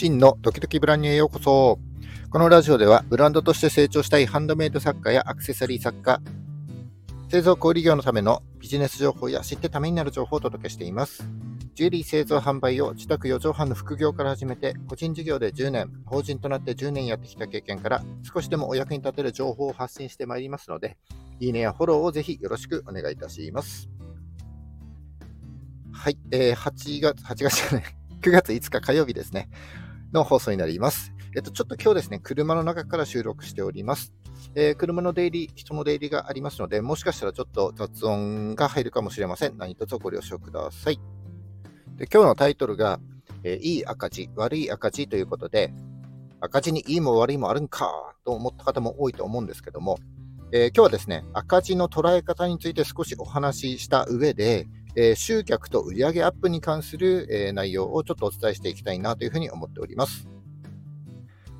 真のドキドキブランニュへようこそ。このラジオではブランドとして成長したいハンドメイド作家やアクセサリー作家、製造小売業のためのビジネス情報や知ってためになる情報をお届けしています。ジュエリー製造販売を自宅4畳半の副業から始めて、個人事業で10年、法人となって10年やってきた経験から少しでもお役に立てる情報を発信してまいりますので、いいねやフォローをぜひよろしくお願いいたします。はい、えー、8月、8月じゃない、9月5日火曜日ですね、の放送になります。えっと、ちょっと今日ですね、車の中から収録しております。えー、車の出入り、人の出入りがありますので、もしかしたらちょっと雑音が入るかもしれません。何卒ご了承ください。で今日のタイトルが、えー、いい赤字、悪い赤字ということで、赤字にいいも悪いもあるんかと思った方も多いと思うんですけども、えー、今日はですね、赤字の捉え方について少しお話しした上で、えー、集客と売上アップに関する、え、内容をちょっとお伝えしていきたいなというふうに思っております。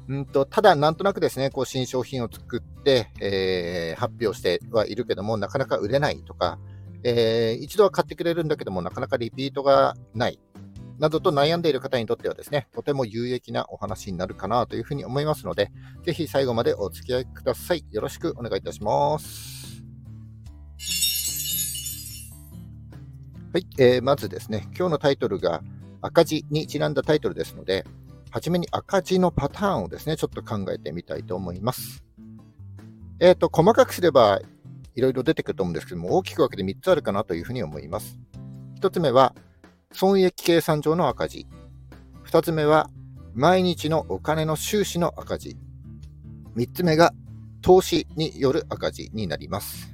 うんとただ、なんとなくですね、こう新商品を作って、えー、発表してはいるけども、なかなか売れないとか、えー、一度は買ってくれるんだけども、なかなかリピートがないなどと悩んでいる方にとってはですね、とても有益なお話になるかなというふうに思いますので、ぜひ最後までお付き合いください。よろしくお願いいたします。はい、えー、まずですね、今日のタイトルが赤字にちなんだタイトルですので、はじめに赤字のパターンをですね、ちょっと考えてみたいと思います。えっ、ー、と、細かくすればいろいろ出てくると思うんですけども、大きく分けて3つあるかなというふうに思います。1つ目は、損益計算上の赤字。2つ目は、毎日のお金の収支の赤字。3つ目が、投資による赤字になります。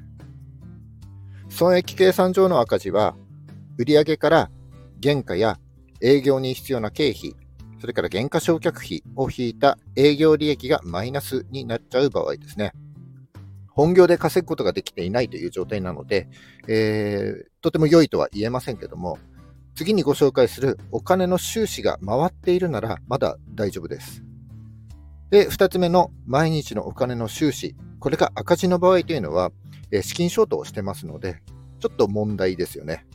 損益計算上の赤字は、売上から原価や営業に必要な経費、それから原価償却費を引いた営業利益がマイナスになっちゃう場合ですね。本業で稼ぐことができていないという状態なので、えー、とても良いとは言えませんけども、次にご紹介するお金の収支が回っているならまだ大丈夫です。で、二つ目の毎日のお金の収支。これが赤字の場合というのは、え資金ショートをしてますので、ちょっと問題ですよね。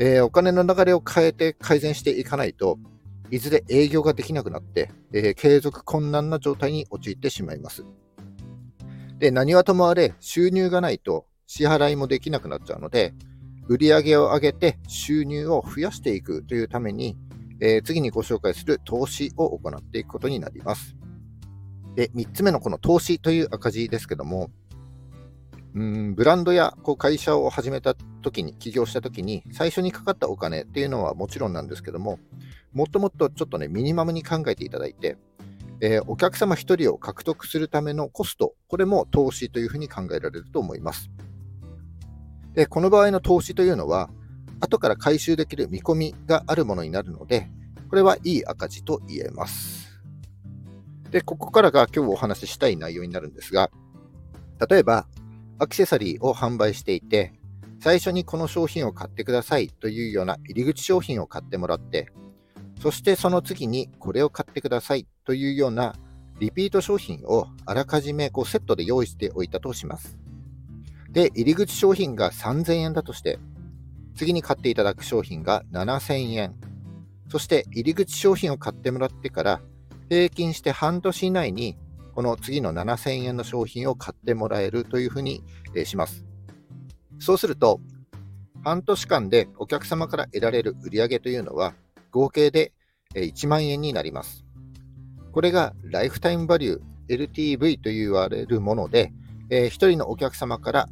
えー、お金の流れを変えて改善していかないと、いずれ営業ができなくなって、えー、継続困難な状態に陥ってしまいます。で、何はともあれ、収入がないと支払いもできなくなっちゃうので、売上を上げて収入を増やしていくというために、えー、次にご紹介する投資を行っていくことになります。で、3つ目のこの投資という赤字ですけども、うんブランドやこう会社を始めた時に、起業した時に、最初にかかったお金っていうのはもちろんなんですけども、もっともっとちょっとね、ミニマムに考えていただいて、えー、お客様1人を獲得するためのコスト、これも投資というふうに考えられると思います。で、この場合の投資というのは、後から回収できる見込みがあるものになるので、これはいい赤字と言えます。で、ここからが今日お話ししたい内容になるんですが、例えば、アクセサリーを販売していて、最初にこの商品を買ってくださいというような入り口商品を買ってもらって、そしてその次にこれを買ってくださいというようなリピート商品をあらかじめこうセットで用意しておいたとします。で、入り口商品が3000円だとして、次に買っていただく商品が7000円。そして入り口商品を買ってもらってから平均して半年以内にこの次の7000円の商品を買ってもらえるというふうにします。そうすると、半年間でお客様から得られる売上というのは、合計で1万円になります。これがライフタイムバリュー LTV と言われるもので、え1人のお客様から、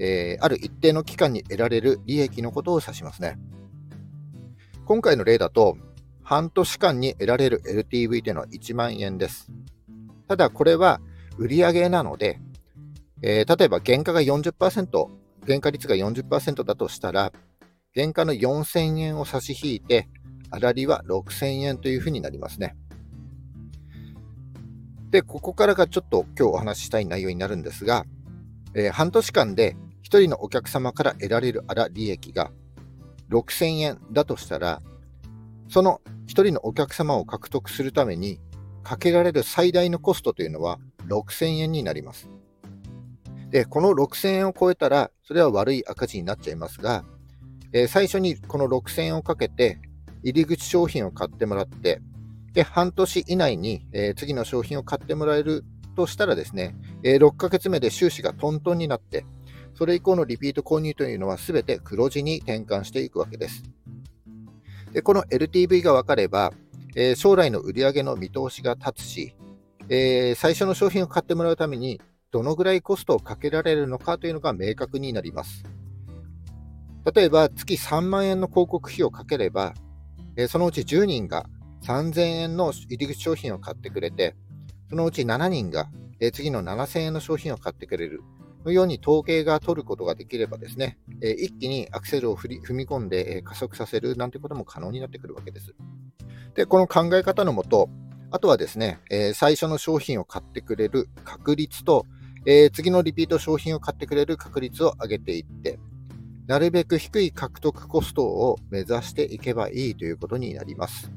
えある一定の期間に得られる利益のことを指しますね。今回の例だと、半年間に得られる LTV というのは1万円です。ただこれは売上なので、えー、例えば原価が40%、原価率が40%だとしたら、原価の4000円を差し引いて、粗利は6000円というふうになりますね。で、ここからがちょっと今日お話ししたい内容になるんですが、えー、半年間で1人のお客様から得られる粗利益が6000円だとしたら、その1人のお客様を獲得するためにかけられる最大のコストというのは6000円になります。で、この6000円を超えたら、それは悪い赤字になっちゃいますが、えー、最初にこの6000円をかけて、入り口商品を買ってもらって、で、半年以内に、えー、次の商品を買ってもらえるとしたらですね、えー、6ヶ月目で収支がトントンになって、それ以降のリピート購入というのはすべて黒字に転換していくわけです。でこの LTV が分かれば、えー、将来の売り上げの見通しが立つし、えー、最初の商品を買ってもらうためにどのぐらいコストをかけられるのかというのが明確になります。例えば月3万円の広告費をかければ、えー、そのうち10人が3000円の入り口商品を買ってくれて、そのうち7人が、えー、次の7000円の商品を買ってくれる。のように統計が取ることができればですね、えー、一気にアクセルを踏み込んで、えー、加速させるなんてことも可能になってくるわけです。で、この考え方のもと、あとはですね、えー、最初の商品を買ってくれる確率と、え次のリピート商品を買ってくれる確率を上げていって、なるべく低い獲得コストを目指していけばいいということになります。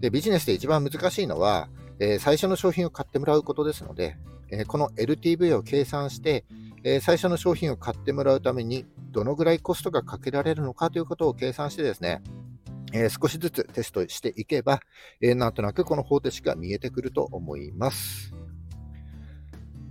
でビジネスで一番難しいのは、えー、最初の商品を買ってもらうことですので、え、この LTV を計算して、え、最初の商品を買ってもらうためにどのぐらいコストがかけられるのかということを計算してですね、え少しずつテストしていけば、えなんとなくこの方程式が見えてくると思います。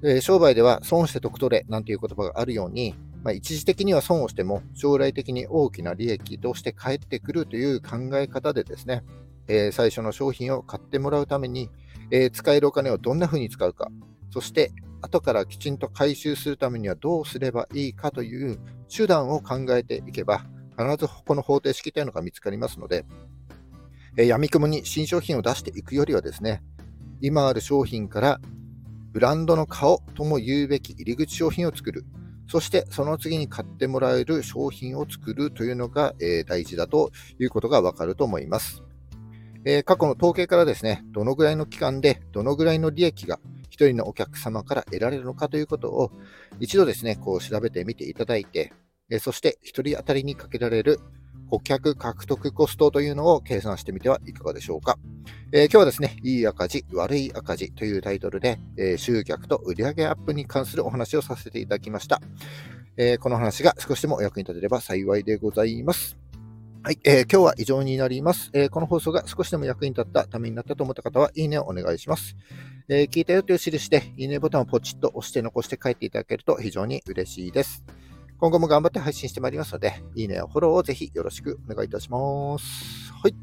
え商売では損して得取れなんていう言葉があるように、まあ、一時的には損をしても将来的に大きな利益として返ってくるという考え方でですね、えー、最初の商品を買ってもらうために、えー、使えるお金をどんな風に使うか、そして後からきちんと回収するためにはどうすればいいかという手段を考えていけば、必ずこの方程式というのが見つかりますので、えー、闇雲に新商品を出していくよりはですね、今ある商品からブランドの顔とも言うべき入り口商品を作る。そしてその次に買ってもらえる商品を作るというのが、えー、大事だということがわかると思います。えー、過去の統計からですね、どのぐらいの期間でどのぐらいの利益が1人のお客様から得られるのかということを一度ですね、こう調べてみていただいて、え、そして1人当たりにかけられる顧客獲得コストというのを計算してみてはいかがでしょうか。えー、今日はですね、いい赤字、悪い赤字というタイトルで、えー、集客と売上アップに関するお話をさせていただきました。えー、この話が少しでもお役に立てれば幸いでございます。はい、えー今日は以上になります、えこの放送が少しでも役に立った、ためになったと思った方は、いいねをお願いします。え聞いたよという印で、いいねボタンをポチッと押して残して帰っていただけると非常に嬉しいです。今後も頑張って配信してまいりますので、いいねやフォローをぜひよろしくお願いいたします。はい。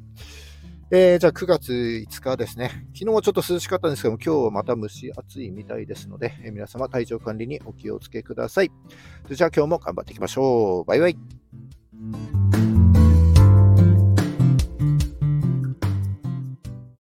えー、じゃあ9月5日ですね。昨日はちょっと涼しかったんですけども、今日はまた蒸し暑いみたいですので、えー、皆様体調管理にお気をつけください。それじゃあ今日も頑張っていきましょう。バイバイ。